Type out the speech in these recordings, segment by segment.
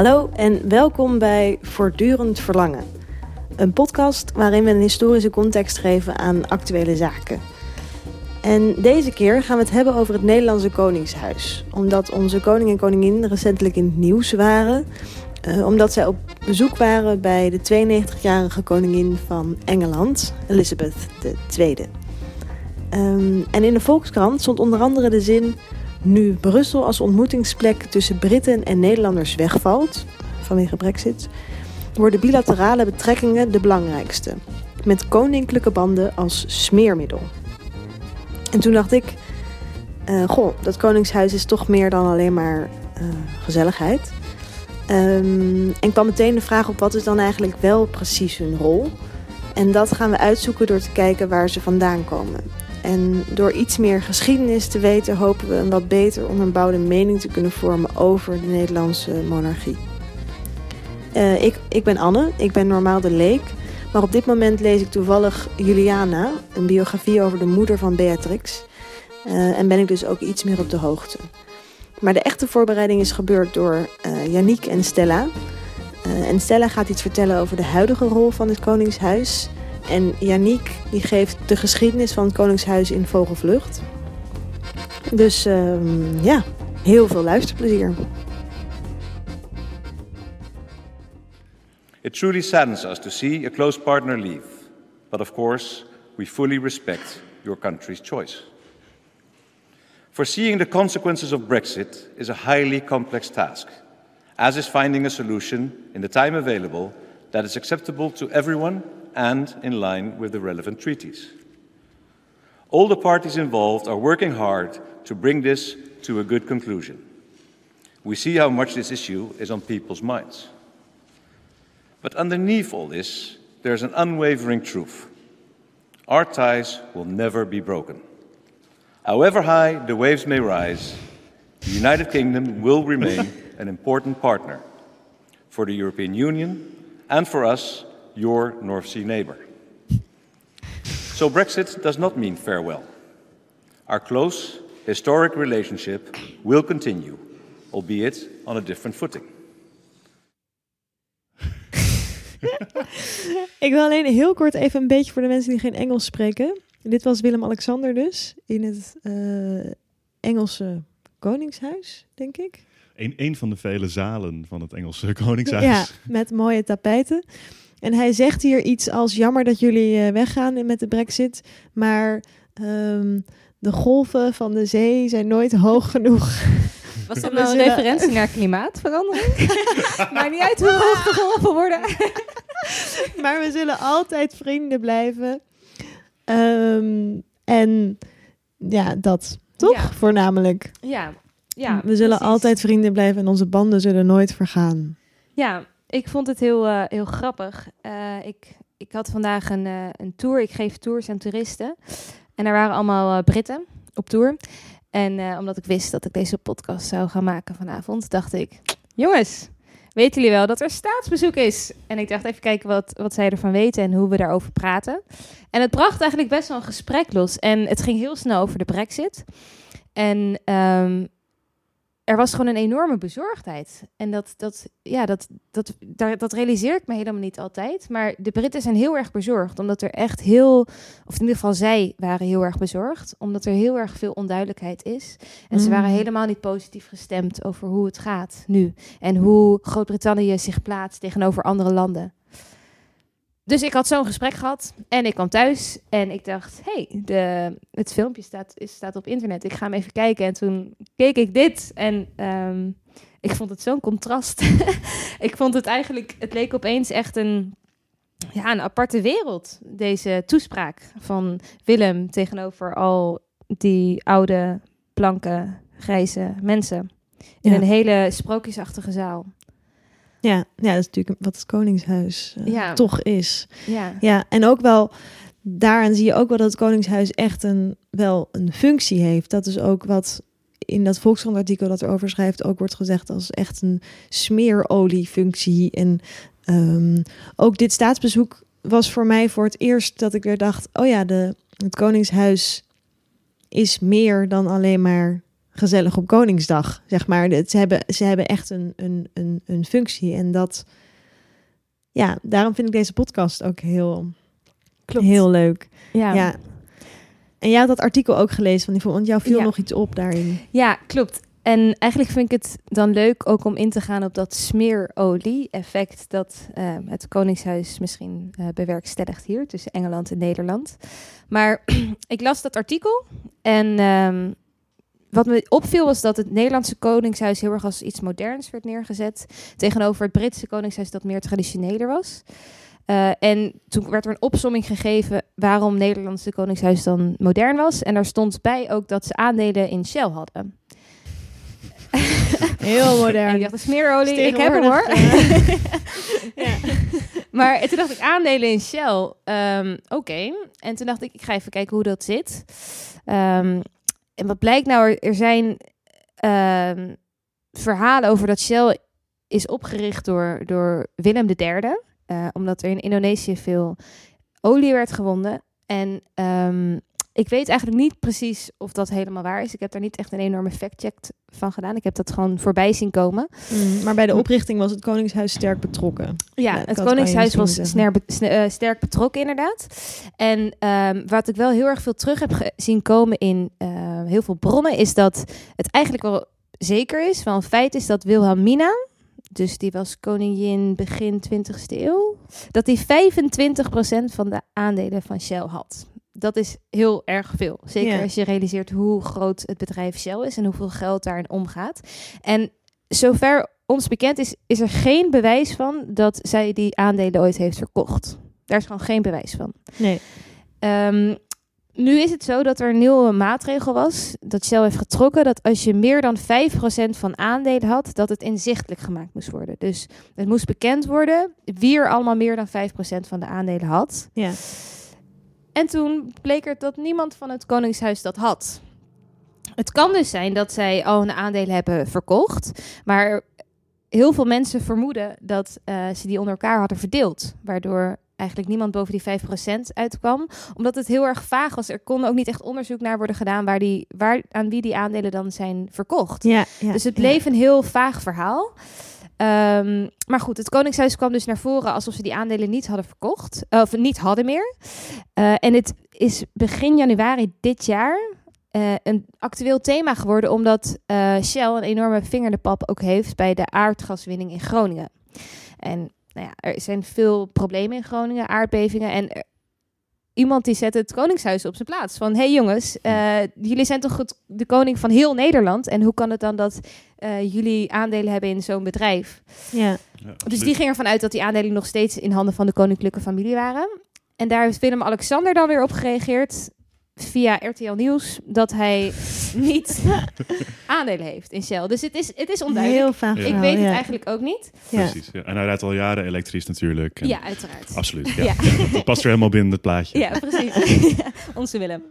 Hallo en welkom bij Voortdurend Verlangen. Een podcast waarin we een historische context geven aan actuele zaken. En deze keer gaan we het hebben over het Nederlandse Koningshuis. Omdat onze koning en koningin recentelijk in het nieuws waren. Uh, omdat zij op bezoek waren bij de 92-jarige koningin van Engeland, Elizabeth II. Um, en in de Volkskrant stond onder andere de zin... Nu Brussel als ontmoetingsplek tussen Britten en Nederlanders wegvalt, vanwege Brexit, worden bilaterale betrekkingen de belangrijkste, met koninklijke banden als smeermiddel. En toen dacht ik, uh, goh, dat koningshuis is toch meer dan alleen maar uh, gezelligheid. Um, en kwam meteen de vraag op wat is dan eigenlijk wel precies hun rol. En dat gaan we uitzoeken door te kijken waar ze vandaan komen. En door iets meer geschiedenis te weten, hopen we een wat beter onderbouwde mening te kunnen vormen over de Nederlandse monarchie. Uh, ik, ik ben Anne, ik ben normaal de leek. Maar op dit moment lees ik toevallig Juliana, een biografie over de moeder van Beatrix. Uh, en ben ik dus ook iets meer op de hoogte. Maar de echte voorbereiding is gebeurd door uh, Yannick en Stella. En Stella gaat iets vertellen over de huidige rol van het Koningshuis. En Yannick die geeft de geschiedenis van het Koningshuis in vogelvlucht. Dus uh, ja, heel veel luisterplezier. It truly saddens us to see a close partner leave. But of course, we fully respect your country's choice. Foreseeing the consequences of Brexit is a highly complex task, as is finding a solution in the time available that is acceptable to everyone and in line with the relevant treaties. All the parties involved are working hard to bring this to a good conclusion. We see how much this issue is on people's minds. But underneath all this, there's an unwavering truth. Our ties will never be broken. However high the waves may rise, the United Kingdom will remain an important partner for the European Union and for us, your North Sea neighbor. So Brexit does not mean farewell. Our close, historic relationship will continue, albeit on a different footing. Ik wil alleen heel kort even een beetje voor de mensen die geen Engels spreken. Dit was Willem-Alexander dus in het uh, Engelse Koningshuis, denk ik. Een, een van de vele zalen van het Engelse Koningshuis. Ja, met mooie tapijten. En hij zegt hier iets als jammer dat jullie uh, weggaan met de brexit, maar um, de golven van de zee zijn nooit hoog genoeg. Was dat nou een referentie naar klimaatverandering? maar niet uit hoe hoog de golven worden. maar we zullen altijd vrienden blijven. Um, en ja, dat toch ja. voornamelijk. Ja, ja. We zullen precies. altijd vrienden blijven en onze banden zullen nooit vergaan. Ja, ik vond het heel, uh, heel grappig. Uh, ik, ik had vandaag een, uh, een tour. Ik geef tours aan toeristen. En er waren allemaal Britten op tour. En omdat ik wist dat ik deze podcast zou gaan maken vanavond, dacht ik: jongens, weten jullie wel dat er staatsbezoek is? En ik dacht even kijken wat, wat zij ervan weten en hoe we daarover praten. En het bracht eigenlijk best wel een gesprek los. En het ging heel snel over de brexit. En um, er was gewoon een enorme bezorgdheid. En dat, dat, ja, dat, dat, dat, dat realiseer ik me helemaal niet altijd. Maar de Britten zijn heel erg bezorgd. Omdat er echt heel, of in ieder geval zij waren heel erg bezorgd. Omdat er heel erg veel onduidelijkheid is. En mm. ze waren helemaal niet positief gestemd over hoe het gaat nu. En hoe Groot-Brittannië zich plaatst tegenover andere landen. Dus ik had zo'n gesprek gehad en ik kwam thuis en ik dacht, hey, de, het filmpje staat, staat op internet. Ik ga hem even kijken. En toen keek ik dit en um, ik vond het zo'n contrast. ik vond het eigenlijk, het leek opeens echt een, ja, een aparte wereld, deze toespraak van Willem tegenover al die oude, blanke, grijze mensen. In ja. een hele sprookjesachtige zaal. Ja, ja, dat is natuurlijk wat het Koningshuis uh, ja. toch is. Ja. ja, en ook wel, daaraan zie je ook wel dat het Koningshuis echt een, wel een functie heeft. Dat is ook wat in dat Volkskrant-artikel dat erover schrijft ook wordt gezegd als echt een smeeroliefunctie. En um, ook dit staatsbezoek was voor mij voor het eerst dat ik weer dacht, oh ja, de, het Koningshuis is meer dan alleen maar gezellig op Koningsdag, zeg maar. Het- Ze hebben, ze hebben echt een, een, een, een functie. En dat, ja, daarom vind ik deze podcast ook heel, Klopt. heel leuk. ja. Ja. En jij had dat artikel ook gelezen van die want jou viel Ja. nog iets op daarin. Ja, klopt. En eigenlijk vind ik het dan leuk ook om in te gaan op dat smeerolie-effect dat eh, het Koningshuis misschien eh, bewerkstelligt hier tussen Engeland en Nederland. Maar ik las dat artikel en ehm, wat me opviel was dat het Nederlandse Koningshuis heel erg als iets moderns werd neergezet tegenover het Britse Koningshuis dat meer traditioneler was. Eh, en toen werd er een opsomming gegeven waarom Nederlandse Koningshuis dan modern was. En daar stond bij ook dat ze aandelen in Shell hadden. Heel modern. ik dacht, de smeerolie, ik heb hem hoor. tegenwoordig, ja. maar toen dacht ik, aandelen in Shell, ehm, oké. En toen dacht ik, ik ga even kijken hoe dat zit. Ehm, en wat blijkt nou, er, zijn ehm, verhalen over dat Shell is opgericht door, door Willem III. eh, omdat er in Indonesië veel olie werd gewonnen. En ehm, ik weet eigenlijk niet precies of dat helemaal waar is. Ik heb daar niet echt een enorme fact-check van gedaan. Ik heb dat gewoon voorbij zien komen. Mm, maar bij de oprichting was het Koningshuis sterk betrokken. Ja, Ja, het Koningshuis was be- eh, sterk betrokken inderdaad. En ehm, wat ik wel heel erg veel terug heb zien komen in eh, heel veel bronnen... is dat het eigenlijk wel zeker is, een feit is dat Wilhelmina... dus die was koningin begin 20e eeuw... dat die 25% van de aandelen van Shell had. Dat is heel erg veel. Zeker als je realiseert hoe groot het bedrijf Shell is... en hoeveel geld daarin omgaat. En zover ons bekend is, is er geen bewijs van dat zij die aandelen ooit heeft verkocht. Daar is gewoon geen bewijs van. Nee. Ehm, nu is het zo dat er een nieuwe maatregel was, dat Shell heeft getrokken, dat als je meer dan 5% van aandelen had, dat het inzichtelijk gemaakt moest worden. Dus het moest bekend worden wie er allemaal meer dan 5% van de aandelen had. Ja. En toen bleek er dat niemand van het Koningshuis dat had. Het kan dus zijn dat zij al hun aandelen hebben verkocht, maar heel veel mensen vermoeden dat eh, ze die onder elkaar hadden verdeeld, waardoor eigenlijk niemand boven die 5% uitkwam, omdat het heel erg vaag was. Er kon ook niet echt onderzoek naar worden gedaan waar die, waar, aan wie die aandelen dan zijn verkocht. Ja, ja, Dus het ja. bleef een heel vaag verhaal. Ehm, maar goed, het Koningshuis kwam dus naar voren alsof ze die aandelen niet hadden verkocht. Of niet hadden meer. Eh, en het is begin januari dit jaar eh, een actueel thema geworden. Omdat eh, Shell een enorme vinger in de pap ook heeft bij de aardgaswinning in Groningen. En nou ja, er zijn veel problemen in Groningen, aardbevingen. En iemand die zet het Koningshuis op zijn plaats. Van, hey jongens, eh, jullie zijn toch het- de koning van heel Nederland? En hoe kan het dan dat eh, jullie aandelen hebben in zo'n bedrijf? Ja. Ja, Dus die ging ervan uit dat die aandelen nog steeds in handen van de koninklijke familie waren. En daar heeft Willem-Alexander dan weer op gereageerd via RTL Nieuws dat hij niet aandelen heeft in Shell. Dus het is, het is onduidelijk. Heel vaag Ja. Ik weet het ja. eigenlijk ook niet. Ja. Precies. Ja. En hij rijdt al jaren elektrisch natuurlijk. En- Ja, uiteraard. Absoluut. Ja. Ja. Ja, dat past er helemaal binnen het plaatje. Ja, precies. Onze Willem.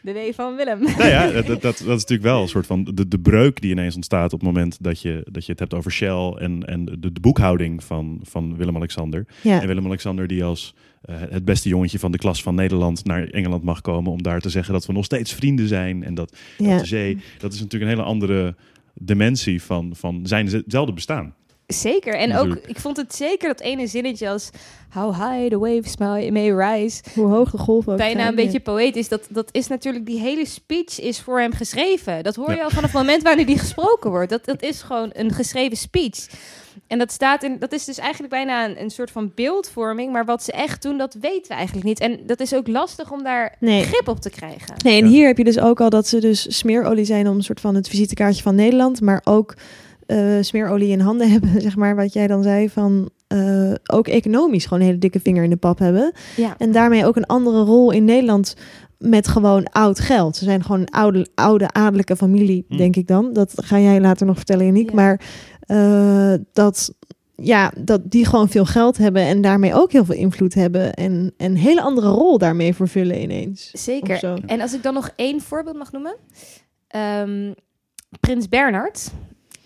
de W van Willem. Nou ja, dat, dat, dat is natuurlijk wel een soort van de, de breuk die ineens ontstaat op het moment dat je, dat je het hebt over Shell en, en de, de boekhouding van, van Willem-Alexander. Ja. En Willem-Alexander die als het beste jongetje van de klas van Nederland naar Engeland mag komen om daar te zeggen dat we nog steeds vrienden zijn en dat Ja. de zee, dat is natuurlijk een hele andere dimensie van, van zijn zelfde bestaan. Zeker. En ook, ik vond het zeker dat ene zinnetje als... How high the waves may, may rise. Hoe hoog de golf ook Bijna zijn, een beetje poëtisch. Dat, dat is natuurlijk... Die hele speech is voor hem geschreven. Dat hoor je Ja. al vanaf het moment wanneer die gesproken wordt. Dat, dat is gewoon een geschreven speech. En dat staat in... Dat is dus eigenlijk bijna een, een soort van beeldvorming. Maar wat ze echt doen, dat weten we eigenlijk niet. En dat is ook lastig om daar Nee. grip op te krijgen. Nee, en Ja. hier heb je dus ook al dat ze dus smeerolie zijn om een soort van het visitekaartje van Nederland, maar ook eh, smeerolie in handen hebben, zeg maar, wat jij dan zei, van eh, ook economisch gewoon een hele dikke vinger in de pap hebben. Ja. En daarmee ook een andere rol in Nederland met gewoon oud geld. Ze zijn gewoon een oude, oude adellijke familie, Hm. denk ik dan. Dat ga jij later nog vertellen, Yannick. Ja. Maar eh, dat, ja, dat die gewoon veel geld hebben en daarmee ook heel veel invloed hebben. En en een hele andere rol daarmee vervullen ineens. Zeker. zo. En als ik dan nog één voorbeeld mag noemen. Ehm, Prins Bernhard.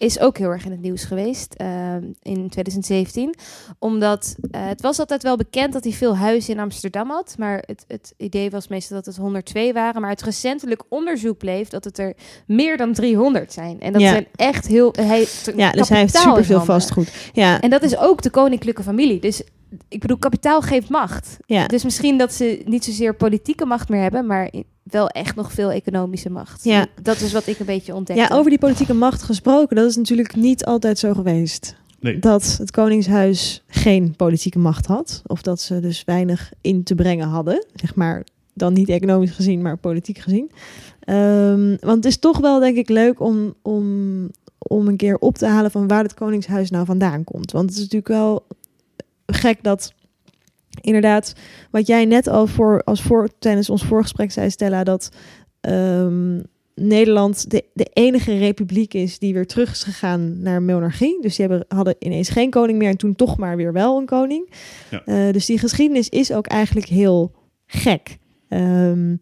Is ook heel erg in het nieuws geweest uh, in 2017. Omdat uh, het was altijd wel bekend dat hij veel huizen in Amsterdam had. Maar het, het, idee was meestal dat het 102 waren. Maar het recentelijk onderzoek bleef dat het er meer dan 300 zijn. En dat Ja. zijn echt heel... Hij, Ja, dus hij heeft superveel vastgoed. Ja, En dat is ook de koninklijke familie. Dus ik bedoel, kapitaal geeft macht. ja. Dus misschien dat ze niet zozeer politieke macht meer hebben, maar wel echt nog veel economische macht. Ja. Dat is wat ik een beetje ontdekte. ja, over die politieke macht gesproken, dat is natuurlijk niet altijd zo geweest. Nee. Dat het Koningshuis geen politieke macht had. Of dat ze dus weinig in te brengen hadden. Zeg maar, dan niet economisch gezien, maar politiek gezien. Ehm, want het is toch wel, denk ik, leuk om, om, om een keer op te halen van waar het Koningshuis nou vandaan komt. Want het is natuurlijk wel gek dat inderdaad, wat jij net al voor, als voor, tijdens ons voorgesprek zei, Stella, dat ehm, Nederland de, de enige republiek is die weer terug is gegaan naar monarchie. Dus die hebben, hadden ineens geen koning meer en toen toch maar weer wel een koning. Ja. Eh, dus die geschiedenis is ook eigenlijk heel gek. Ehm,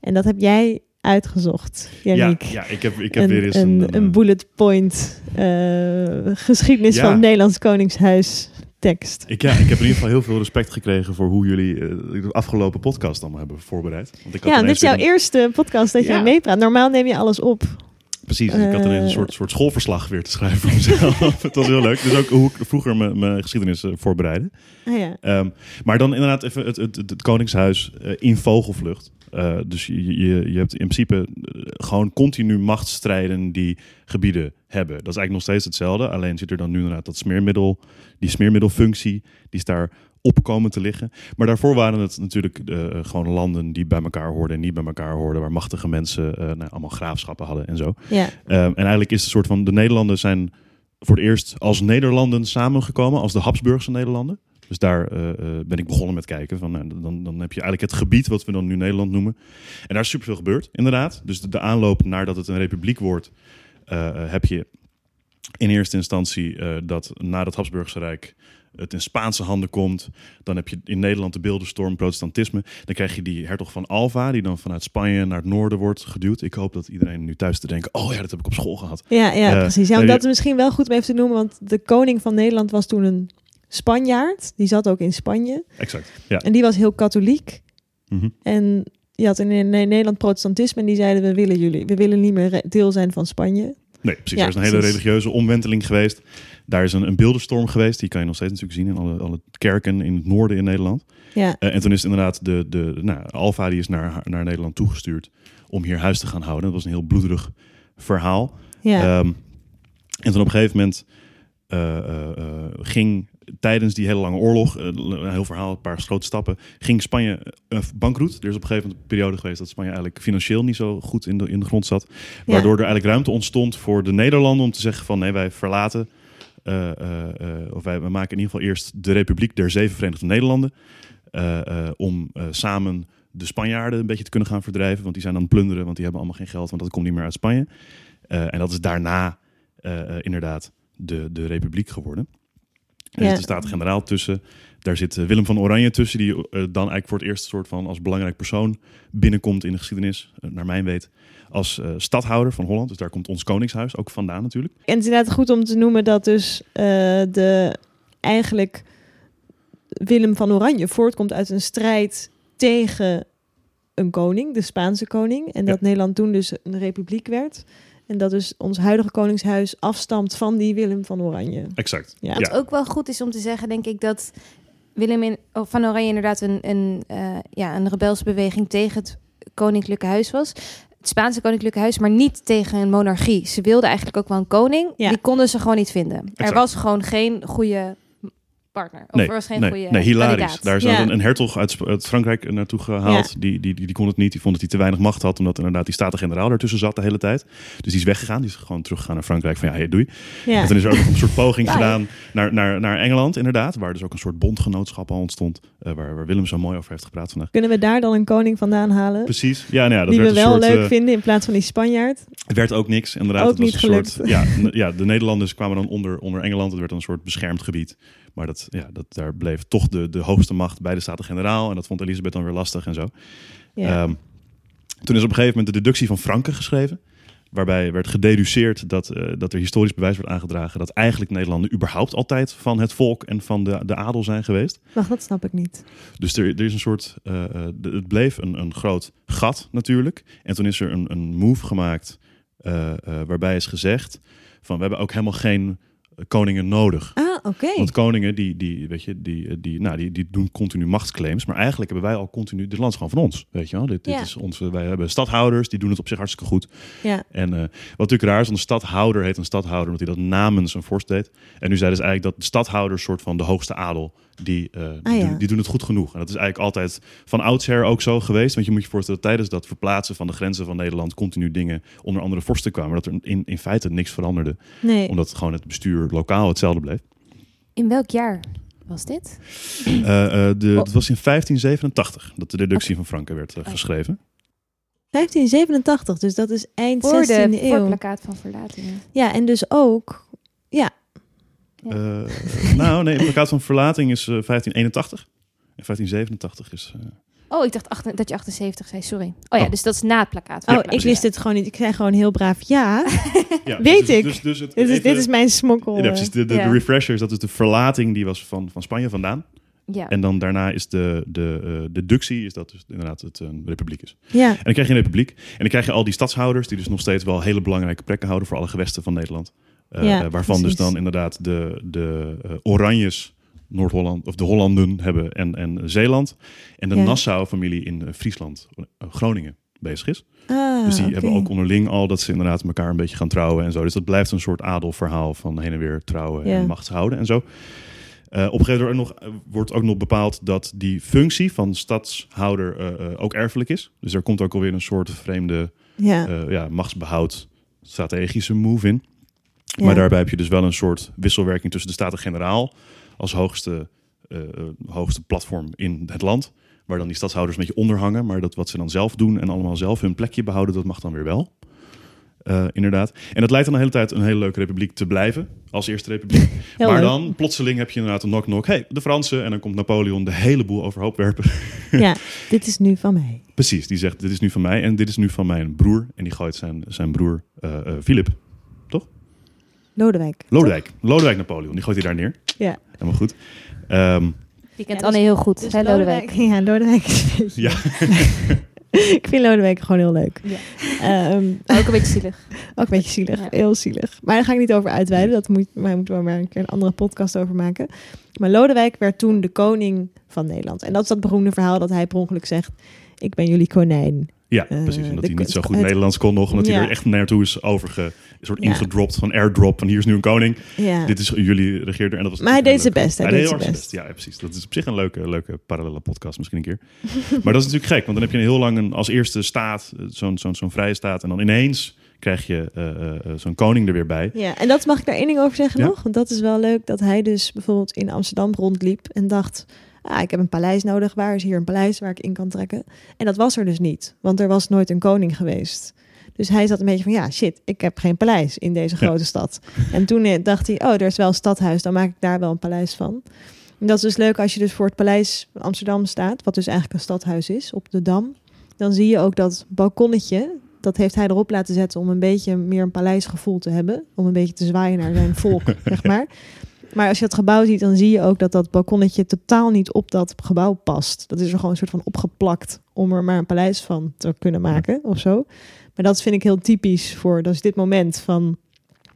en dat heb jij uitgezocht, Ja, Yannick. ja, ik heb, ik heb een, weer eens een, een, een, eh, bullet point eh, geschiedenis Ja. van het Nederlands Koningshuis tekst. Ik, ja, ik heb in ieder geval heel veel respect gekregen voor hoe jullie eh, de afgelopen podcast allemaal hebben voorbereid. Want ik had Ja, dit is jouw een- eerste podcast dat jij Ja. meepraat. Normaal neem je alles op. Precies, dus ik had ineens een Eh. soort, soort schoolverslag weer te schrijven voor mezelf. het was heel leuk. Dus ook hoe ik vroeger mijn, mijn geschiedenis eh, voorbereidde. Ah, ja. Ehm, maar dan inderdaad even het, het, het, het Koningshuis in vogelvlucht. Eh, dus je, je, je hebt in principe eh, gewoon continu machtsstrijden die gebieden hebben. Dat is eigenlijk nog steeds hetzelfde. Alleen zit er dan nu inderdaad dat smeermiddel, die smeermiddelfunctie, die is daar op komen te liggen. Maar daarvoor waren het natuurlijk eh, gewoon landen die bij elkaar hoorden en niet bij elkaar hoorden. Waar machtige mensen nou, allemaal graafschappen hadden en zo. ja. En eigenlijk is het soort van de Nederlanden zijn voor het eerst als Nederlanden samengekomen, als de Habsburgse Nederlanden. Dus daar eh, eh, ben ik begonnen met kijken. Van, nou, dan, dan heb je eigenlijk het gebied wat we dan nu Nederland noemen. En daar is superveel gebeurd, inderdaad. Dus de, de aanloop naar dat het een republiek wordt, eh, heb je in eerste instantie dat na het Habsburgse Rijk het in Spaanse handen komt. Dan heb je in Nederland de beeldenstorm, protestantisme. Dan krijg je die hertog van Alva, die dan vanuit Spanje naar het noorden wordt geduwd. Ik hoop dat iedereen nu thuis te denken, oh ja, dat heb ik op school gehad. Ja, ja precies. Ja, om dat die- misschien wel goed om even te noemen, want de koning van Nederland was toen een Spanjaard. Die zat ook in Spanje. Exact, ja. En die was heel katholiek. Mhm. En je had in, in Nederland protestantisme en die zeiden we willen jullie, we willen niet meer deel zijn van Spanje. Nee, precies. Ja, er is een hele precies. religieuze omwenteling geweest. Daar is een, een beeldenstorm geweest. Die kan je nog steeds natuurlijk zien in alle, alle kerken in het noorden in Nederland. Ja, Eh, en toen is inderdaad de, de nou, Alfa die is naar, naar Nederland toegestuurd om hier huis te gaan houden. Dat was een heel bloederig verhaal. ja, Ehm, en toen op een gegeven moment eh, eh, ging tijdens die hele lange oorlog, eh, een heel verhaal, een paar grote stappen, ging Spanje eh, bankroet. Er is op een gegeven moment een periode geweest dat Spanje eigenlijk financieel niet zo goed in de, in de grond zat. Waardoor er eigenlijk ruimte ontstond voor de Nederlanden om te zeggen van nee, wij verlaten. eh, of wij we maken in ieder geval eerst de Republiek der Zeven Verenigde Nederlanden. om samen de Spanjaarden een beetje te kunnen gaan verdrijven. Want die zijn aan het plunderen, want die hebben allemaal geen geld, want dat komt niet meer uit Spanje. En dat is daarna inderdaad de, de Republiek geworden. Er zit de Staten-Generaal tussen. Daar zit eh, Willem van Oranje tussen, die eh, dan eigenlijk voor het eerst soort van als belangrijk persoon binnenkomt in de geschiedenis, eh, naar mijn weet, als stadhouder van Holland. Dus daar komt ons Koningshuis ook vandaan natuurlijk. En het is inderdaad goed om te noemen dat dus de eigenlijk Willem van Oranje voortkomt uit een strijd tegen een koning, de Spaanse koning. En dat Ja. Nederland toen dus een republiek werd. En dat dus ons huidige koningshuis afstamt van die Willem van Oranje. Exact. Ja. Wat ook wel goed is om te zeggen, denk ik, dat Willem in, of van Oranje inderdaad een, een, eh, ja, een rebelse beweging tegen het koninklijke huis was. Het Spaanse koninklijke huis, maar niet tegen een monarchie. Ze wilden eigenlijk ook wel een koning. Ja. Die konden ze gewoon niet vinden. Er was gewoon geen goede partner. Of Nee, was geen nee, goede nee, hilarisch. kandidaat. Daar is Ja. een, een hertog uit, uit Frankrijk naartoe gehaald. Die, die, die, die kon het niet. Die vond dat hij te weinig macht had. Omdat inderdaad die Staten-Generaal daartussen zat de hele tijd. Dus die is weggegaan. Die is gewoon teruggegaan naar Frankrijk. Van ja, hey, doei. Ja. En toen is er ook een soort poging gedaan naar, naar, naar Engeland inderdaad. Waar dus ook een soort bondgenootschap al ontstond. eh, waar, waar Willem zo mooi over heeft gepraat vandaag. Kunnen we daar dan een koning vandaan halen? Precies. Ja, nou ja, dat die we werd wel soort, leuk eh, vinden in plaats van die Spanjaard. Het werd ook niks, inderdaad. Ook het was niet een gelukt. soort, ja, ja, de Nederlanders kwamen dan onder, onder Engeland. Het werd een soort beschermd gebied. Maar dat, ja, dat, daar bleef toch de, de hoogste macht bij de Staten-Generaal. En dat vond Elisabeth dan weer lastig en zo. Ja. Ehm, toen is op een gegeven moment de deductie van Franken geschreven. Waarbij werd gededuceerd dat, eh, dat er historisch bewijs werd aangedragen dat eigenlijk Nederlanden überhaupt altijd van het volk en van de, de adel zijn geweest. Wacht, dat snap ik niet. Dus er, er is een soort. eh, eh, de- het bleef een, een groot gat natuurlijk. En toen is er een, een move gemaakt. waarbij is gezegd: van we hebben ook helemaal geen koningen nodig. Ah, oké. Want koningen die, die, weet je, die, eh, die, nou, die, die doen continu machtsclaims. Maar eigenlijk hebben wij al continu. Dit land is gewoon van ons. Weet je wel? Dit, dit Ja. is onze, wij hebben stadhouders, die doen het op zich hartstikke goed. Ja. En eh, wat natuurlijk raar is, want een stadhouder heet een stadhouder omdat hij dat namens een vorst deed. En nu zeiden ze eigenlijk dat de stadhouders soort van de hoogste adel, die, eh, die, Ah, ja. doen, die doen het goed genoeg. En dat is eigenlijk altijd van oudsher ook zo geweest. Want je moet je voorstellen, dat tijdens dat verplaatsen van de grenzen van Nederland continu dingen onder andere vorsten kwamen. Dat er in, in feite niks veranderde. Nee. Omdat gewoon het bestuur lokaal hetzelfde bleef. In welk jaar was dit? Eh, eh, de, Oh. Het was in 1587 dat de deductie van Franken werd ja. geschreven. 1587, dus dat is eind Voor 16e de voor het eeuw. plakkaat van verlatingen. Ja, en dus ook... Ja, Ja. Eh, nou, nee, het plakkaat van verlating is eh, 1581. En 1587 is... eh, Oh, ik dacht acht- dat je 78 zei, sorry. Oh ja, Oh. dus dat is na het plakkaat. oh, ik wist het gewoon niet. Ik zei gewoon heel braaf ja. ja, Weet dus, ik. Dus, dus het, dit, is, even- dit is mijn smokkel. Ja, precies. De, de, Ja. de refresher is dat is de verlating die was van, van Spanje vandaan. Ja. En dan daarna is de, de eh, deductie, is dat dus inderdaad het een republiek is. Ja, En dan krijg je een republiek. En dan krijg je al die stadshouders, die dus nog steeds wel hele belangrijke plekken houden voor alle gewesten van Nederland. Eh, Ja, eh, waarvan precies. dus dan inderdaad de, de eh, Oranjes Noord-Holland, of de Hollanden hebben en, en Zeeland. En de Ja. Nassau-familie in Friesland, Groningen, bezig is. ah, dus die hebben ook onderling al dat ze inderdaad elkaar een beetje gaan trouwen en zo. Dus dat blijft een soort adelverhaal van heen en weer trouwen Ja. en machtshouden en zo. Eh, op een gegeven moment nog, wordt ook nog bepaald dat die functie van stadshouder ook erfelijk is. Dus er komt ook alweer een soort vreemde Ja, ja, machtsbehoud strategische move in. Ja. Maar daarbij heb je dus wel een soort wisselwerking tussen de Staten-Generaal als hoogste, eh, eh, hoogste platform in het land. Waar dan die stadshouders een beetje onder hangen. Maar dat wat ze dan zelf doen en allemaal zelf hun plekje behouden, dat mag dan weer wel. Eh, inderdaad. En dat lijkt dan de hele tijd een hele leuke republiek te blijven. Als eerste republiek. Heel maar leuk. dan plotseling heb je inderdaad een knock-knock. hey, de Fransen. En dan komt Napoleon de hele boel overhoop werpen. ja, dit is nu van mij. Precies, die zegt dit is nu van mij en dit is nu van mijn broer. En die gooit zijn, zijn broer eh, Philip, Lodewijk. Lodewijk, Lodewijk Napoleon, die gooit hij daar neer. Ja. Helemaal goed. Ehm, Die kent Ja, Anne dus- heel goed. Dus hè, Lodewijk? Ja, Lodewijk is ja, ik vind Lodewijk gewoon heel leuk. Ja. Ehm, Ook een beetje zielig. ook een beetje zielig. Ja. Heel zielig. Maar daar ga ik niet over uitweiden. Dat moet, daar moeten we maar een keer een andere podcast over maken. Maar Lodewijk werd toen de koning van Nederland. En dat is dat beroemde verhaal dat hij per ongeluk zegt... Ik ben jullie konijn. Ja Eh, precies. Omdat de hij niet zo goed het- Nederlands kon nog. Omdat Ja. hij er echt naartoe is overge... Een soort Ja. ingedropt van airdrop. Van hier is nu een koning. Ja. Dit is jullie regeerder. En dat was Maar hij deed zijn best, hij Hij deed zijn best. Ja, precies. Dat is op zich een leuke, leuke parallele podcast misschien een keer. maar dat is natuurlijk gek. Want dan heb je een heel lang een, als eerste staat, eh, zo'n zo'n zo'n vrije staat. En dan ineens krijg je eh, zo'n koning er weer bij. Ja, en dat mag ik daar één ding over zeggen nog. Want dat is wel leuk dat hij dus bijvoorbeeld in Amsterdam rondliep en dacht... Ah, ik heb een paleis nodig. Waar is hier een paleis waar ik in kan trekken? En dat was er dus niet, want er was nooit een koning geweest. Dus hij zat een beetje van, ja, shit, ik heb geen paleis in deze Ja. grote stad. En toen eh, dacht hij, oh, er is wel een stadhuis, dan maak ik daar wel een paleis van. En dat is dus leuk als je dus voor het paleis van Amsterdam staat, wat dus eigenlijk een stadhuis is, op de Dam. Dan zie je ook dat balkonnetje, dat heeft hij erop laten zetten om een beetje meer een paleisgevoel te hebben. Om een beetje te zwaaien naar zijn volk, zeg maar. Maar als je het gebouw ziet, dan zie je ook dat dat balkonnetje totaal niet op dat gebouw past. Dat is er gewoon een soort van opgeplakt om er maar een paleis van te kunnen maken of zo. Maar dat vind ik heel typisch voor dat is dit moment van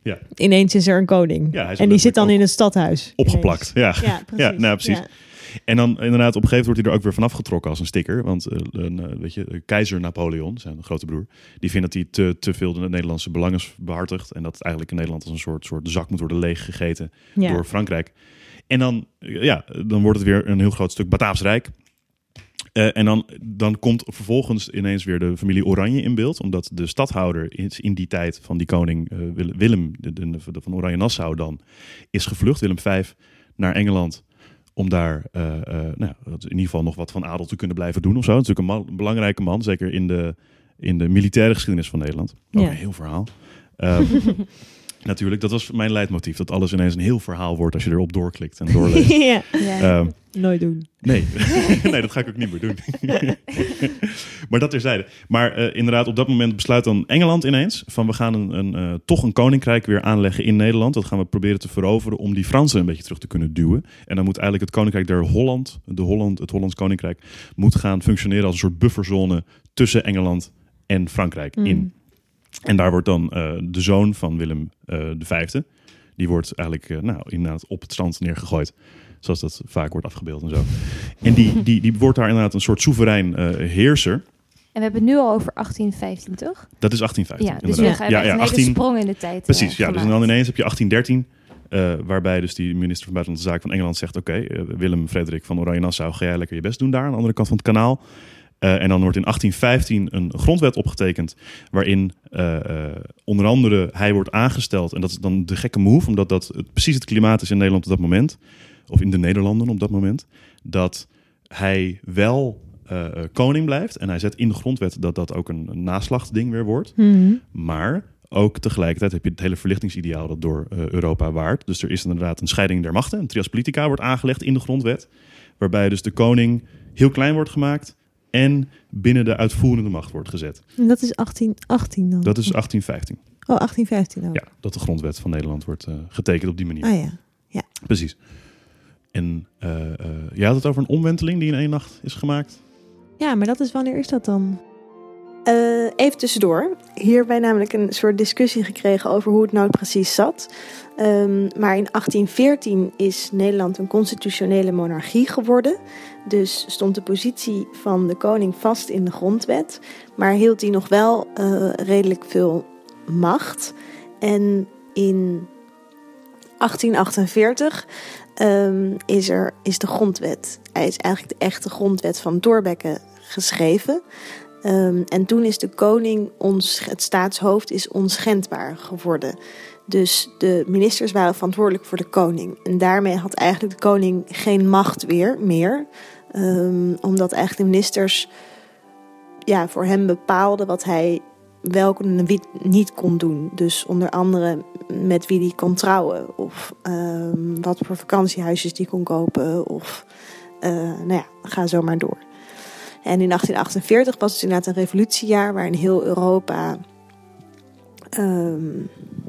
Ja. ineens is er een koning. Ja, en die zit dan in het stadhuis. Opgeplakt. Ja. Ja, precies. Ja, nou, precies. En dan inderdaad, op een gegeven moment wordt hij er ook weer vanaf getrokken als een sticker. Want eh, een, eh, weet je, eh, keizer Napoleon, zijn grote broer, die vindt dat hij te, te veel de Nederlandse belangen behartigt. En dat het eigenlijk in Nederland als een soort, soort zak moet worden leeggegeten Ja. door Frankrijk. En dan, ja, dan wordt het weer een heel groot stuk Bataafs Rijk. En dan, dan komt vervolgens ineens weer de familie Oranje in beeld. Omdat de stadhouder is in die tijd van die koning Wil- Willem de, de, de- van Oranje-Nassau dan is gevlucht, Willem V, naar Engeland. Om daar eh, nou, in ieder geval nog wat van adel te kunnen blijven doen of zo. Natuurlijk een, man- een belangrijke man, zeker in de, in de militaire geschiedenis van Nederland. Ook Ja. een heel verhaal. Ehm, Natuurlijk, dat was mijn leidmotief. Dat alles ineens een heel verhaal wordt als je erop doorklikt en doorleest. ja, Ja. Ehm, nooit doen. nee. nee, dat ga ik ook niet meer doen. maar dat terzijde. Maar eh, inderdaad, op dat moment besluit dan Engeland ineens... van we gaan een, een, eh, toch een koninkrijk weer aanleggen in Nederland. Dat gaan we proberen te veroveren om die Fransen een beetje terug te kunnen duwen. En dan moet eigenlijk het koninkrijk der Holland... De Holland het Hollands koninkrijk... moet gaan functioneren als een soort bufferzone... tussen Engeland en Frankrijk Mm. in. En daar wordt dan eh, de zoon van Willem eh, de Vijfde... die wordt eigenlijk eh, nou, inderdaad op het strand neergegooid... Zoals dat vaak wordt afgebeeld en zo. En die, die, die wordt daar inderdaad een soort soeverein heerser. En we hebben het nu al over 1815, toch? Dat is 1815. Ja, dus we echt een sprong in de tijd. Precies, ja. Dus dan ineens heb je 1813, eh, waarbij dus die minister van Buitenlandse Zaken van Engeland zegt: Oké, Willem Frederik van Oranje-Nassau, ga jij lekker je best doen daar aan de andere kant van het kanaal. Eh, en dan wordt in 1815 een grondwet opgetekend, waarin eh, eh, onder andere hij wordt aangesteld. En dat is dan de gekke move, omdat dat het, precies het klimaat is in Nederland op dat moment, of in de Nederlanden op dat moment, dat hij wel koning blijft. En hij zet in de grondwet dat dat ook een, een naslachtsding weer wordt. Mhm. Maar ook tegelijkertijd heb je het hele verlichtingsideaal dat door Europa waart. Dus er is inderdaad een scheiding der machten. Een trias politica wordt aangelegd in de grondwet. Waarbij dus de koning heel klein wordt gemaakt en binnen de uitvoerende macht wordt gezet. En dat is 1818 dan? Dat is 1815. Oh, 1815 ook. Ja, dat de grondwet van Nederland wordt eh, getekend op die manier. Ah ja. Precies. En eh eh, je had het over een omwenteling die in één nacht is gemaakt. Ja, maar dat is wanneer is dat dan? Eh, even tussendoor. Hier wij namelijk een soort discussie gekregen over hoe het nou precies zat. Ehm, maar in 1814 is Nederland een constitutionele monarchie geworden. Dus stond de positie van de koning vast in de grondwet. Maar hield hij nog wel eh, redelijk veel macht. En in 1848 ehm, is, er, is de grondwet. Hij is eigenlijk de echte grondwet van Thorbecke geschreven. Ehm, en toen is de koning, ons, het staatshoofd, is onschendbaar geworden. Dus de ministers waren verantwoordelijk voor de koning. En daarmee had eigenlijk de koning geen macht meer. Ehm, omdat eigenlijk de ministers ja, voor hem bepaalden wat hij wel en wie niet kon doen. Dus onder andere met wie hij kon trouwen. Of ehm, wat voor vakantiehuisjes die kon kopen. Of eh, nou ja, ga zo maar door. En in 1848 was het inderdaad een revolutiejaar waarin heel Europa ehm,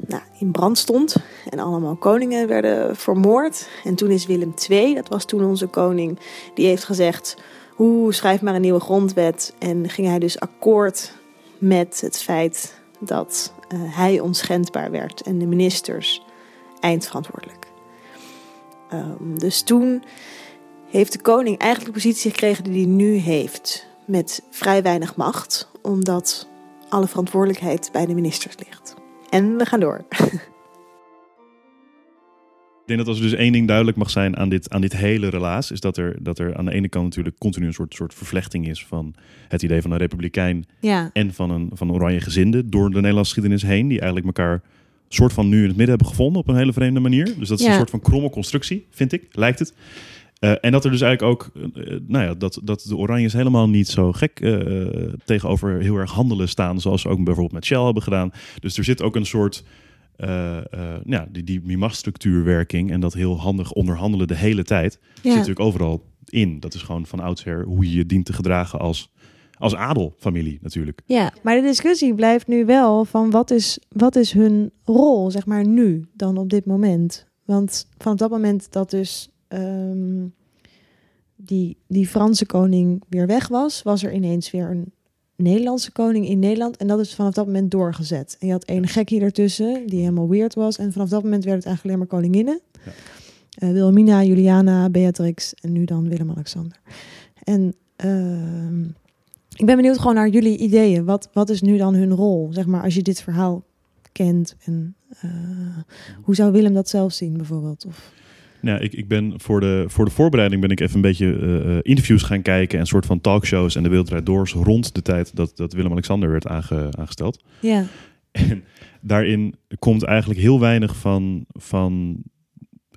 nou, in brand stond. En allemaal koningen werden vermoord. En toen is Willem II, dat was toen onze koning, die heeft gezegd... Hoe schrijf maar een nieuwe grondwet. En ging hij dus akkoord met het feit dat eh, hij onschendbaar werd en de ministers eindverantwoordelijk. Ehm, dus toen heeft de koning eigenlijk de positie gekregen die hij nu heeft, met vrij weinig macht, omdat alle verantwoordelijkheid bij de ministers ligt. En we gaan door. Ik denk dat als er dus één ding duidelijk mag zijn aan dit, aan dit hele relaas, is dat er, dat er aan de ene kant natuurlijk continu een soort, soort vervlechting is van het idee van een republikein Ja, en van een, van oranje gezinde door de Nederlandse geschiedenis heen, die eigenlijk elkaar soort van nu in het midden hebben gevonden op een hele vreemde manier. Dus dat is Ja. een soort van kromme constructie, vind ik, lijkt het. Eh, en dat er dus eigenlijk ook, eh, nou ja, dat, dat de Oranjes helemaal niet zo gek eh, tegenover heel erg handelen staan, zoals ze ook bijvoorbeeld met Shell hebben gedaan. Dus er zit ook een soort, eh, eh, ja, die, die, en dat heel handig onderhandelen de hele tijd, zit ja. natuurlijk overal in. Dat is gewoon van oudsher hoe je je dient te gedragen als, als adelfamilie natuurlijk. ja, maar de discussie blijft nu wel van wat is, wat is hun rol, zeg maar nu, dan op dit moment. Want vanaf dat moment dat dus ehm, die, die Franse koning weer weg was, was er ineens weer een Nederlandse koning in Nederland. En dat is vanaf dat moment doorgezet. En je had één gekkie ertussen, die helemaal weird was. En vanaf dat moment werd het eigenlijk alleen maar koninginnen. Ja. Eh, Wilhelmina, Juliana, Beatrix en nu dan Willem-Alexander. En ehm, ik ben benieuwd gewoon naar jullie ideeën. Wat, wat is nu dan hun rol, zeg maar, als je dit verhaal kent? En eh, hoe zou Willem dat zelf zien, bijvoorbeeld? Of, Nou, ik, ik ben voor de, voor de voorbereiding ben ik even een beetje eh, eh, interviews gaan kijken en soort van talkshows en de Wereldrijd Doors rond de tijd dat, dat Willem-Alexander werd aange, aangesteld. ja, En daarin komt eigenlijk heel weinig van, van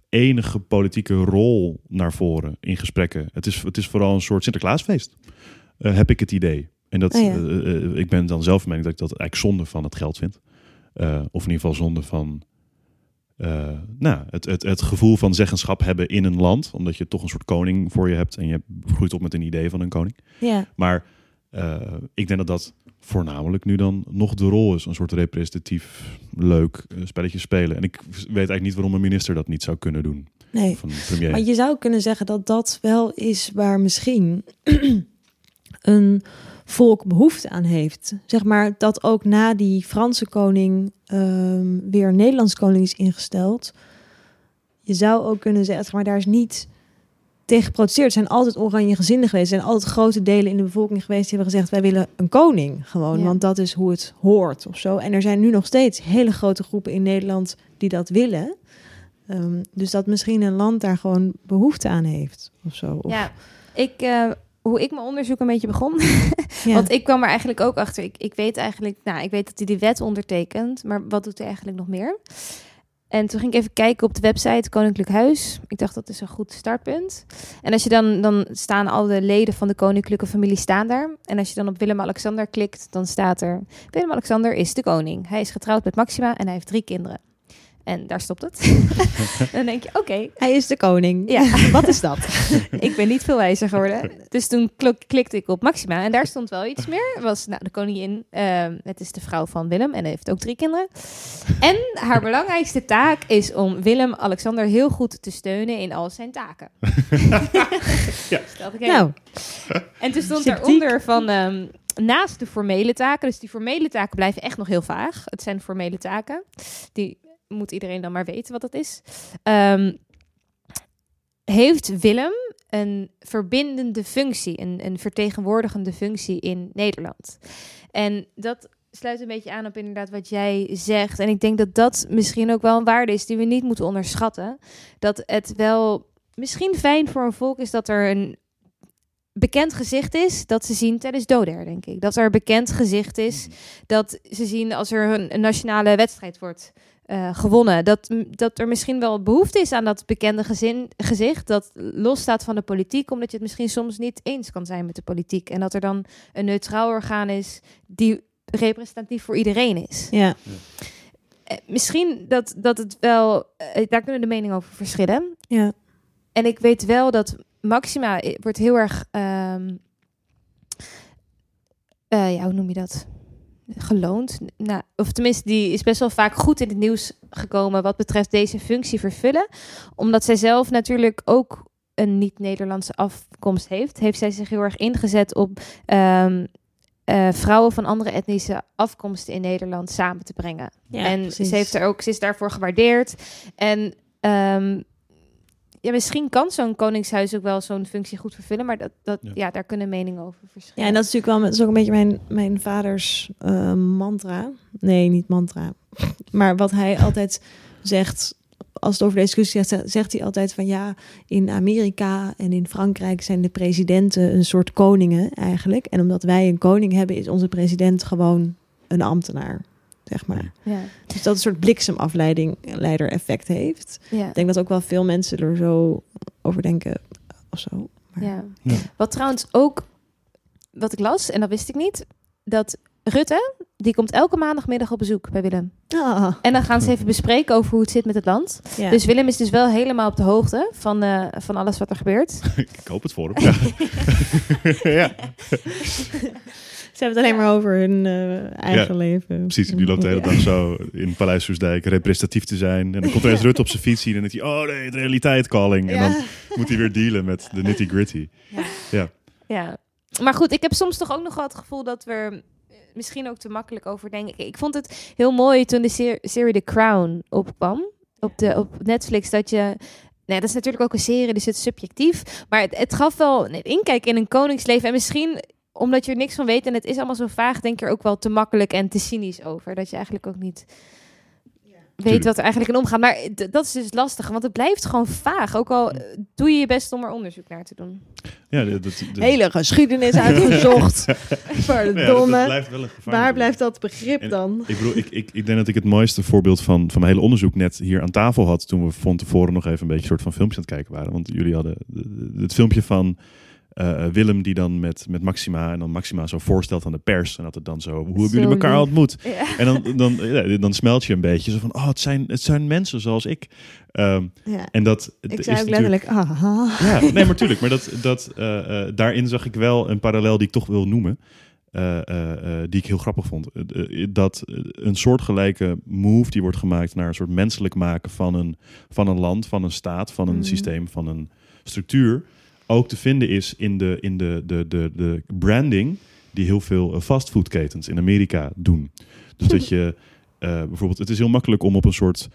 enige politieke rol naar voren in gesprekken. Het is, het is vooral een soort Sinterklaasfeest, eh, heb ik het idee. En dat, ja. eh, ik ben dan zelf mening dat ik dat eigenlijk zonde van het geld vind. Of in ieder geval zonde van eh, nou, het, het, het gevoel van zeggenschap hebben in een land. Omdat je toch een soort koning voor je hebt en je groeit op met een idee van een koning. Ja. Maar eh, ik denk dat dat voornamelijk nu dan nog de rol is. Een soort representatief, leuk eh, spelletje spelen. En ik weet eigenlijk niet waarom een minister dat niet zou kunnen doen. Nee. Van een premier. Maar je zou kunnen zeggen dat dat wel is waar misschien een volk behoefte aan heeft. Zeg maar dat ook na die Franse koning ehm, weer een Nederlands koning is ingesteld. Je zou ook kunnen zeggen, zeg maar daar is niet tegen geprotesteerd. Er zijn altijd oranje gezinnen geweest. Er zijn altijd grote delen in de bevolking geweest die hebben gezegd... wij willen een koning gewoon, Ja. want dat is hoe het hoort of zo. En er zijn nu nog steeds hele grote groepen in Nederland die dat willen. Ehm, dus dat misschien een land daar gewoon behoefte aan heeft of zo. Of, Ja, ik, eh, hoe ik mijn onderzoek een beetje begon. ja. Want ik kwam er eigenlijk ook achter. Ik, ik weet eigenlijk, nou, ik weet dat hij die wet ondertekent, maar wat doet hij eigenlijk nog meer? En toen ging ik even kijken op de website Koninklijk Huis. Ik dacht dat is een goed startpunt. En als je dan, dan staan al de leden van de koninklijke familie staan daar. En als je dan op Willem-Alexander klikt, dan staat er: Willem-Alexander is de koning. Hij is getrouwd met Maxima en hij heeft drie kinderen. En daar stopt het. dan denk je: oké, Hij is de koning. Ja. Wat is dat? ik ben niet veel wijzer geworden. Dus toen klik- klikte ik op Maxima en daar stond wel iets meer. Het was nou, de koningin. ehm, het is de vrouw van Willem en heeft ook drie kinderen. En haar belangrijkste taak is om Willem-Alexander heel goed te steunen in al zijn taken. Ja. Ik. Nou, En toen stond daaronder van ehm, naast de formele taken, dus die formele taken blijven echt nog heel vaag. Het zijn formele taken. Die moet iedereen dan maar weten wat dat is. Ehm, heeft Willem een verbindende functie, een, een vertegenwoordigende functie in Nederland? En dat sluit een beetje aan op inderdaad wat jij zegt. En ik denk dat dat misschien ook wel een waarde is die we niet moeten onderschatten. Dat het wel misschien fijn voor een volk is dat er een bekend gezicht is dat ze zien tijdens Doder, denk ik. Dat er een bekend gezicht is dat ze zien als er een, een nationale wedstrijd wordt eh, gewonnen. Dat, dat er misschien wel behoefte is aan dat bekende gezin, gezicht dat losstaat van de politiek, omdat je het misschien soms niet eens kan zijn met de politiek. En dat er dan een neutraal orgaan is die representatief voor iedereen is. ja. Eh, misschien dat, dat het wel, eh, daar kunnen de meningen over verschillen. ja. En ik weet wel dat Maxima wordt heel erg. ehm, eh, ja, hoe noem je dat? Geloond. Nou, of tenminste, die is best wel vaak goed in het nieuws gekomen wat betreft deze functie vervullen. Omdat zij zelf natuurlijk ook een niet-Nederlandse afkomst heeft, heeft zij zich heel erg ingezet op ehm, eh, vrouwen van andere etnische afkomsten in Nederland samen te brengen. Ja, en precies. ze, heeft er ook, ze is daarvoor gewaardeerd. En ehm, ja, misschien kan zo'n koningshuis ook wel zo'n functie goed vervullen, maar dat, dat, ja. Ja. daar kunnen meningen over verschillen. Ja, en dat is natuurlijk wel dat is ook een beetje mijn, mijn vaders eh, mantra. Nee, niet mantra. Maar wat hij altijd zegt, als het over deze discussie gaat, zegt hij altijd van ja, in Amerika en in Frankrijk zijn de presidenten een soort koningen eigenlijk. En omdat wij een koning hebben, is onze president gewoon een ambtenaar, zeg maar. ja. Dus dat een soort bliksemafleiding leider effect heeft. Ja. Ik denk dat ook wel veel mensen er zo over denken of zo. Maar, Ja. Ja. Wat trouwens ook, wat ik las, en dat wist ik niet, dat Rutte, die komt elke maandagmiddag op bezoek bij Willem. Ah, En dan gaan ze even bespreken over hoe het zit met het land. ja. Dus Willem is dus wel helemaal op de hoogte van, eh, van alles wat er gebeurt. ik hoop het voor hem. Ja. ja, Ze hebben het alleen maar over hun eh, eigen Ja, leven. precies. Die loopt de hele dag zo in Paleis Soesdijk representatief te zijn. En dan komt er eens Rutte op zijn fiets zien en dan denkt hij, oh nee, de realiteit calling. En dan moet hij weer dealen met de nitty gritty. Ja. Ja, maar goed, ik heb soms toch ook nog wel het gevoel dat we misschien ook te makkelijk over denken. Ik vond het heel mooi toen de ser- serie The Crown opkwam op, de, op Netflix, dat je... Nee, dat is natuurlijk ook een serie, dus het is subjectief. Maar het, het gaf wel een inkijk in een koningsleven. En misschien omdat je er niks van weet en het is allemaal zo vaag, denk je er ook wel te makkelijk en te cynisch over. Dat je eigenlijk ook niet weet Tuurlijk. wat er eigenlijk in omgaat. Maar dat is dus lastig, want het blijft gewoon vaag. Ook al eh, doe je je best om er onderzoek naar te doen. Ja, dat, dat, dat- Hele geschiedenis uitgezocht. ja, dat, Verdomme. dat blijft wel een. Waar blijft dat begrip En- dan? Ik bedoel, ik, ik, ik denk dat ik het mooiste voorbeeld van, van mijn hele onderzoek net hier aan tafel had. Toen we van tevoren nog even een beetje een soort van filmpjes aan het kijken waren. Want jullie hadden de- de- het filmpje van eh, Willem die dan met, met Maxima en dan Maxima zo voorstelt aan de pers en dat het dan zo, hoe hebben Zo jullie elkaar lief. ontmoet? Ja. En dan, dan, ja, dan smelt je een beetje zo van, oh, het zijn, het zijn mensen zoals ik. Ehm, Ja. en dat Ik is zei ook letterlijk, ah, ja, nee, maar tuurlijk. Maar dat, dat, eh, eh, daarin zag ik wel een parallel die ik toch wil noemen. eh, eh, eh, die ik heel grappig vond. Eh, eh, dat eh, een soortgelijke move die wordt gemaakt naar een soort menselijk maken van een, van een land, van een staat, van een Mhm. systeem, van een structuur. Ook te vinden is in de, in de, de, de, de branding die heel veel eh, fastfoodketens in Amerika doen. Dus dat je eh, bijvoorbeeld, het is heel makkelijk om op een soort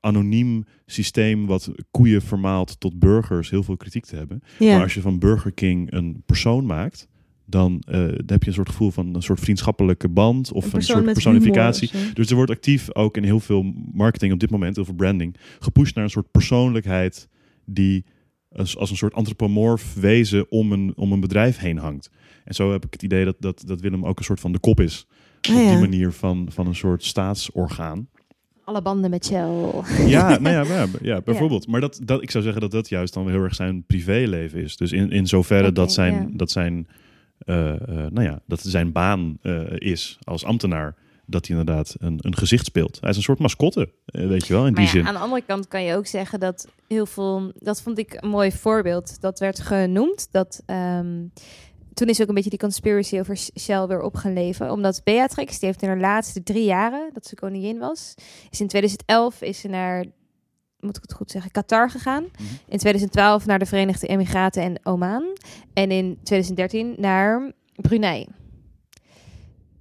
anoniem systeem wat koeien vermaalt tot burgers heel veel kritiek te hebben. ja. Maar als je van Burger King een persoon maakt, dan, eh, dan heb je een soort gevoel van een soort vriendschappelijke band of een, soort personificatie. humor. Dus er wordt actief ook in heel veel marketing op dit moment, heel veel branding, gepusht naar een soort persoonlijkheid die als, als een soort antropomorf wezen om een, om een bedrijf heen hangt. En zo heb ik het idee dat, dat, dat Willem ook een soort van de kop is. Ah, op ja. die manier van, van een soort staatsorgaan. Alle banden met Shell. Ja, nou ja, ja, ja, bijvoorbeeld. Maar dat, dat, ik zou zeggen dat dat juist dan heel erg zijn privéleven is. Dus in, in zoverre dat zijn, dat zijn, eh, eh, nou ja, dat zijn baan eh, is als ambtenaar, dat hij inderdaad een, een gezicht speelt. Hij is een soort mascotte, eh, weet je wel, in Maar die ja, zin. aan de andere kant kan je ook zeggen dat heel veel... Dat vond ik een mooi voorbeeld. Dat werd genoemd. Dat, ehm, toen is ook een beetje die conspiracy over Shell weer op gaan leven. Omdat Beatrix, die heeft in haar laatste drie jaren... dat ze koningin was... is in 2011 is ze naar... moet ik het goed zeggen, Qatar gegaan. Mhm. In 2012 naar de Verenigde Emiraten en Oman. En in 2013 naar Brunei.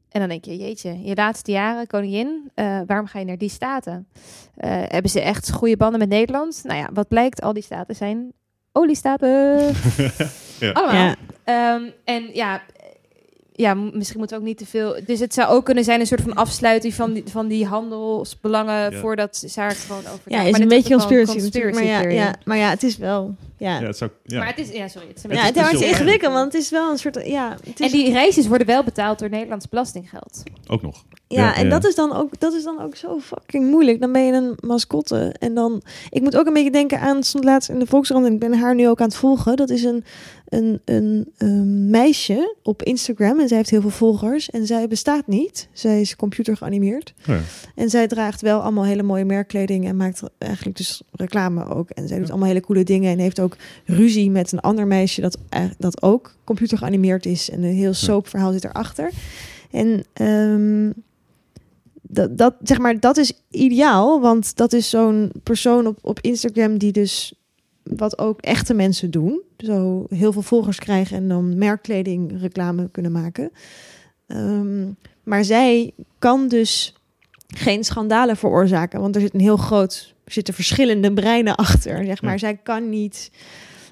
En dan denk je, jeetje, je laatste jaren koningin, eh, waarom ga je naar die staten? Eh, hebben ze echt goede banden met Nederland? Nou ja, wat blijkt, al die staten zijn oliestaten. Ja. Allemaal. Ja. Ehm, en ja, eh, ja, misschien moeten we ook niet te veel. Dus het zou ook kunnen zijn een soort van afsluiting van die, van die handelsbelangen Ja. voordat ze daar gewoon over. Ja, Maar is een beetje conspiracy, natuurlijk. Maar ja, theory. ja, maar ja, het is wel... Ja, Ja, ja. het zou, ja. Maar het is, ja, sorry. Het is een het, is erg. ingewikkeld, want het is wel een soort... Ja, het is, En die reisjes worden wel betaald door Nederlands belastinggeld. ook nog. ja, ja, en ja. Dat, is dan ook, dat is dan ook zo fucking moeilijk. Dan ben je een mascotte. En dan... Ik moet ook een beetje denken aan... stond laatst in de Volkskrant en ik ben haar nu ook aan het volgen. Dat is een, een, een, een meisje op Instagram. En zij heeft heel veel volgers. En zij bestaat niet. Zij is computer geanimeerd. Ja. En zij draagt wel allemaal hele mooie merkkleding en maakt eigenlijk dus reclame ook. En zij doet Ja. allemaal hele coole dingen en heeft ook ruzie met een ander meisje dat, eh, dat ook computer geanimeerd is. En een heel soapverhaal zit erachter. En ehm, dat, dat, zeg maar, dat is ideaal, want dat is zo'n persoon op, op Instagram die dus wat ook echte mensen doen. Zo heel veel volgers krijgen en dan merkkleding reclame kunnen maken. Ehm, maar zij kan dus geen schandalen veroorzaken, want er zit een heel groot, er zitten verschillende breinen achter, zeg maar. Ja. Zij kan niet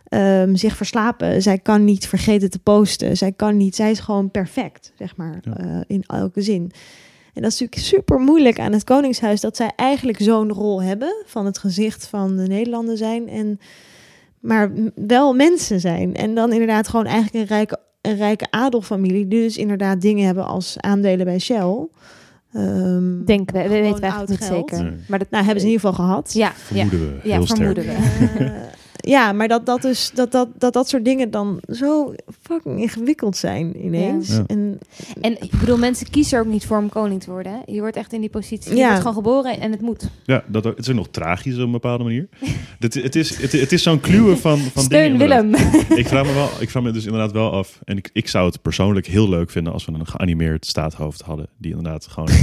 ehm, zich verslapen, zij kan niet vergeten te posten, zij kan niet, zij is gewoon perfect, zeg maar, Ja. eh, in elke zin. En dat is natuurlijk super moeilijk aan het Koningshuis dat zij eigenlijk zo'n rol hebben van het gezicht van de Nederlanden zijn en maar wel mensen zijn en dan inderdaad gewoon eigenlijk een rijke een rijke adelfamilie die dus inderdaad dingen hebben als aandelen bij Shell. Ehm, Denken we, we weten we eigenlijk niet geld. zeker. Nee. Maar dat nou, hebben ze in ieder geval gehad. Ja, ja. Vermoeden we Ja, heel sterk. vermoeden we. Ja, maar dat dat, dus, dat, dat, dat dat soort dingen dan zo fucking ingewikkeld zijn ineens. Ja. En En ik bedoel, mensen kiezen er ook niet voor om koning te worden. Hè? Je wordt echt in die positie. Je Ja. wordt gewoon geboren en het moet. Ja, dat, ook- het is ook nog tragisch op een bepaalde manier. het, het is, het, het is zo'n kluwe van, van Steun dingen. Willem. ik vraag me wel, ik vraag me dus inderdaad wel af. En ik, ik zou het persoonlijk heel leuk vinden als we een geanimeerd staathoofd hadden. Die inderdaad gewoon.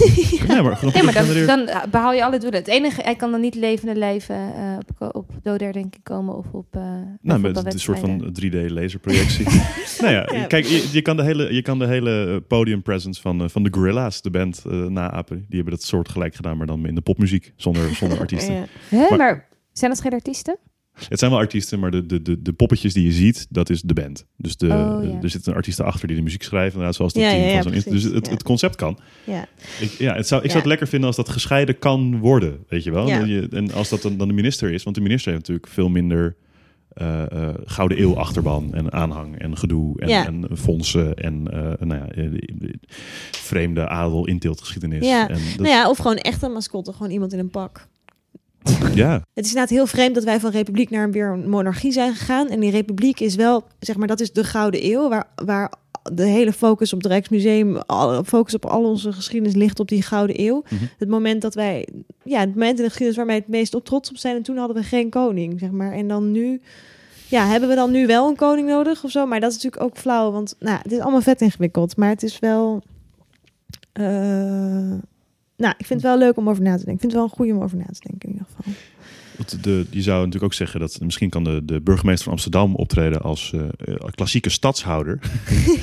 Nee, maar, gewoon Ja, maar dan, dan behaal je alle doelen. Het enige, hij kan dan niet levende lijven eh, op, op doder denk ik komen of op. eh Nou, met een soort van wedstrijden. 3D laserprojectie. nou ja, Ja. kijk, je, je kan de hele, je kan de hele eh, podium presence van, eh, van de Gorilla's, de band, eh naapen. Die hebben dat soort gelijk gedaan, maar dan in de popmuziek, zonder, zonder artiesten. ja. Hè, Maar- maar, zijn dat geen artiesten? Het zijn wel artiesten, maar de, de, de, de poppetjes die je ziet, dat is de band. Dus de, Oh, ja. er zitten artiesten achter die de muziek schrijven, inderdaad, zoals de Ja, team ja, van zo'n... Dus het, het concept kan. ja. Ik, ja, het zou, ik zou het lekker vinden als dat gescheiden kan worden, weet je wel. En als dat dan, dan de minister is, want de minister heeft natuurlijk veel minder eh, eh, gouden eeuw achterban en aanhang en gedoe en, Ja. en fondsen en eh, nou ja, eh, eh, vreemde adel inteeltgeschiedenis. Ja. En dat, Nou ja, of gewoon echt een mascotte, gewoon iemand in een pak. Ja, Het is inderdaad heel vreemd dat wij van republiek naar weer een monarchie zijn gegaan. En die republiek is wel, zeg maar, dat is de Gouden Eeuw, waar, waar de hele focus op het Rijksmuseum, focus op al onze geschiedenis ligt op die Gouden Eeuw. Mhm. Het moment dat wij, ja, het moment in de geschiedenis waar wij het meest op trots op zijn. En toen hadden we geen koning, zeg maar. En dan nu, ja, hebben we dan nu wel een koning nodig of zo? Maar dat is natuurlijk ook flauw, want nou, het is allemaal vet ingewikkeld. Maar het is wel, eh, nou, ik vind het wel leuk om over na te denken. Ik vind het wel een goede om over na te denken in ieder geval. de, je zou natuurlijk ook zeggen dat misschien kan de, de burgemeester van Amsterdam optreden als eh, eh, klassieke stadshouder.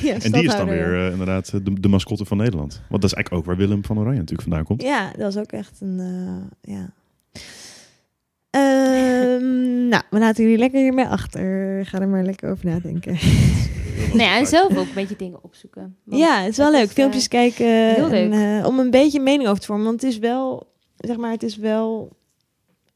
ja, En die is dan weer eh, inderdaad de, de mascotte van Nederland. Want dat is eigenlijk ook waar Willem van Oranje natuurlijk vandaan komt. Ja, dat is ook echt een. eh, ja. Ehm, nou, we laten jullie lekker hiermee achter. Ga er maar lekker over nadenken. Nou ja, en zelf ook een beetje dingen opzoeken. Ja, het is wel leuk. eh, Filmpjes kijken. heel leuk. En, eh, om een beetje mening over te vormen. Want het is wel, zeg maar, het is wel.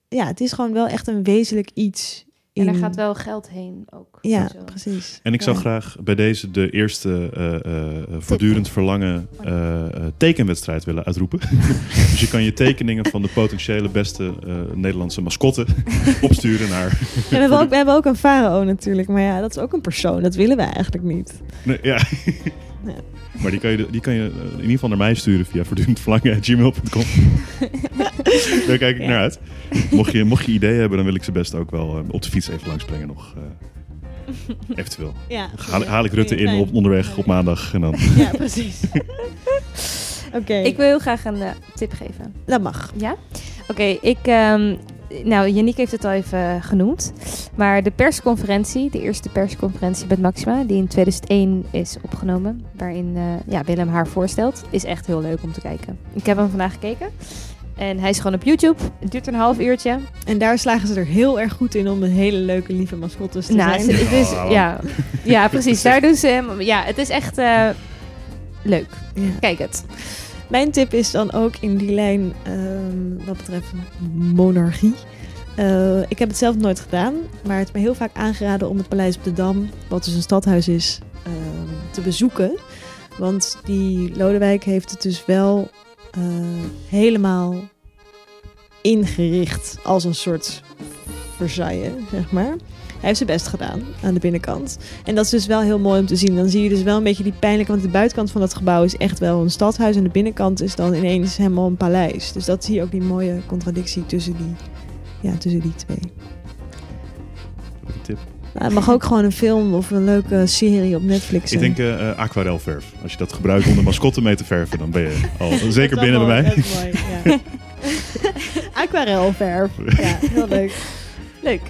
Ja, het is gewoon wel echt een wezenlijk iets. En er gaat wel geld heen ook. Ja, Zo. precies. En ik zou Ja. graag bij deze de eerste eh, eh, voortdurend verlangen eh, eh, tekenwedstrijd willen uitroepen. dus je kan je tekeningen van de potentiële beste eh, Nederlandse mascotte opsturen naar... En we, hebben ook, we hebben ook een farao natuurlijk. Maar ja, dat is ook een persoon. Dat willen wij eigenlijk niet. Nee, ja. Ja. Maar die kan je, die kan je eh, in ieder geval naar mij sturen via voortdurendverlangen.gmail.com. Daar kijk ik Ja. naar uit. Mocht je, mocht je ideeën hebben, dan wil ik ze best ook wel eh, op de fiets even langsbrengen nog. eh, eventueel. Ja, Haal, haal ik Rutte in op, onderweg op maandag en dan... Ja, precies. Oké, Ik wil heel graag een tip geven. dat mag. Ja? Oké, ik... ehm, nou, Yannick heeft het al even genoemd. Maar de persconferentie, de eerste persconferentie met Maxima... die in 2001 is opgenomen... waarin eh, ja, Willem haar voorstelt... is echt heel leuk om te kijken. Ik heb hem vandaag gekeken. En hij is gewoon op YouTube. Het duurt een half uurtje. En daar slagen ze er heel erg goed in om een hele leuke, lieve mascottes te Nou, zijn. het is, Oh. ja, ja, precies. Daar doen ze hem. Ja, het is echt eh, leuk. Ja. Kijk het. Mijn tip is dan ook in die lijn ehm, wat betreft monarchie. Eh, ik heb het zelf nooit gedaan, maar het is me heel vaak aangeraden om het Paleis op de Dam, wat dus een stadhuis is, ehm, te bezoeken. Want die Lodewijk heeft het dus wel eh, helemaal ingericht als een soort Versailles, zeg maar. Hij heeft zijn best gedaan aan de binnenkant. En dat is dus wel heel mooi om te zien. Dan zie je dus wel een beetje die pijnlijke... Want de buitenkant van dat gebouw is echt wel een stadhuis... en de binnenkant is dan ineens helemaal een paleis. Dus dat zie je ook die mooie contradictie tussen die, ja, tussen die twee. Tip. Nou, het mag ook gewoon een film of een leuke serie op Netflix Ik zijn. denk eh eh, aquarelverf. Als je dat gebruikt om de mascotte mee te verven, dan ben je al zeker binnen bij mij. dat is mooi, ja. Aquarelverf. Ja, heel leuk. Leuk.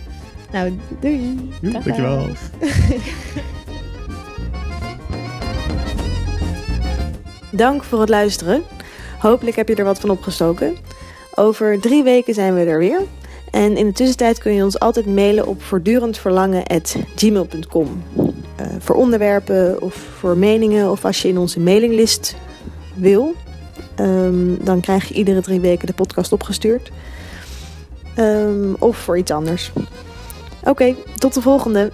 Nou, doei. Dankjewel. Dank voor het luisteren. Hopelijk heb je er wat van opgestoken. Over drie weken zijn we er weer. En in de tussentijd kun je ons altijd mailen op voortdurendverlangen.gmail.com. Eh voor onderwerpen of voor meningen of als je in onze mailinglist wil. Ehm, dan krijg je iedere drie weken de podcast opgestuurd. Ehm, of voor iets anders. Oké, tot de volgende.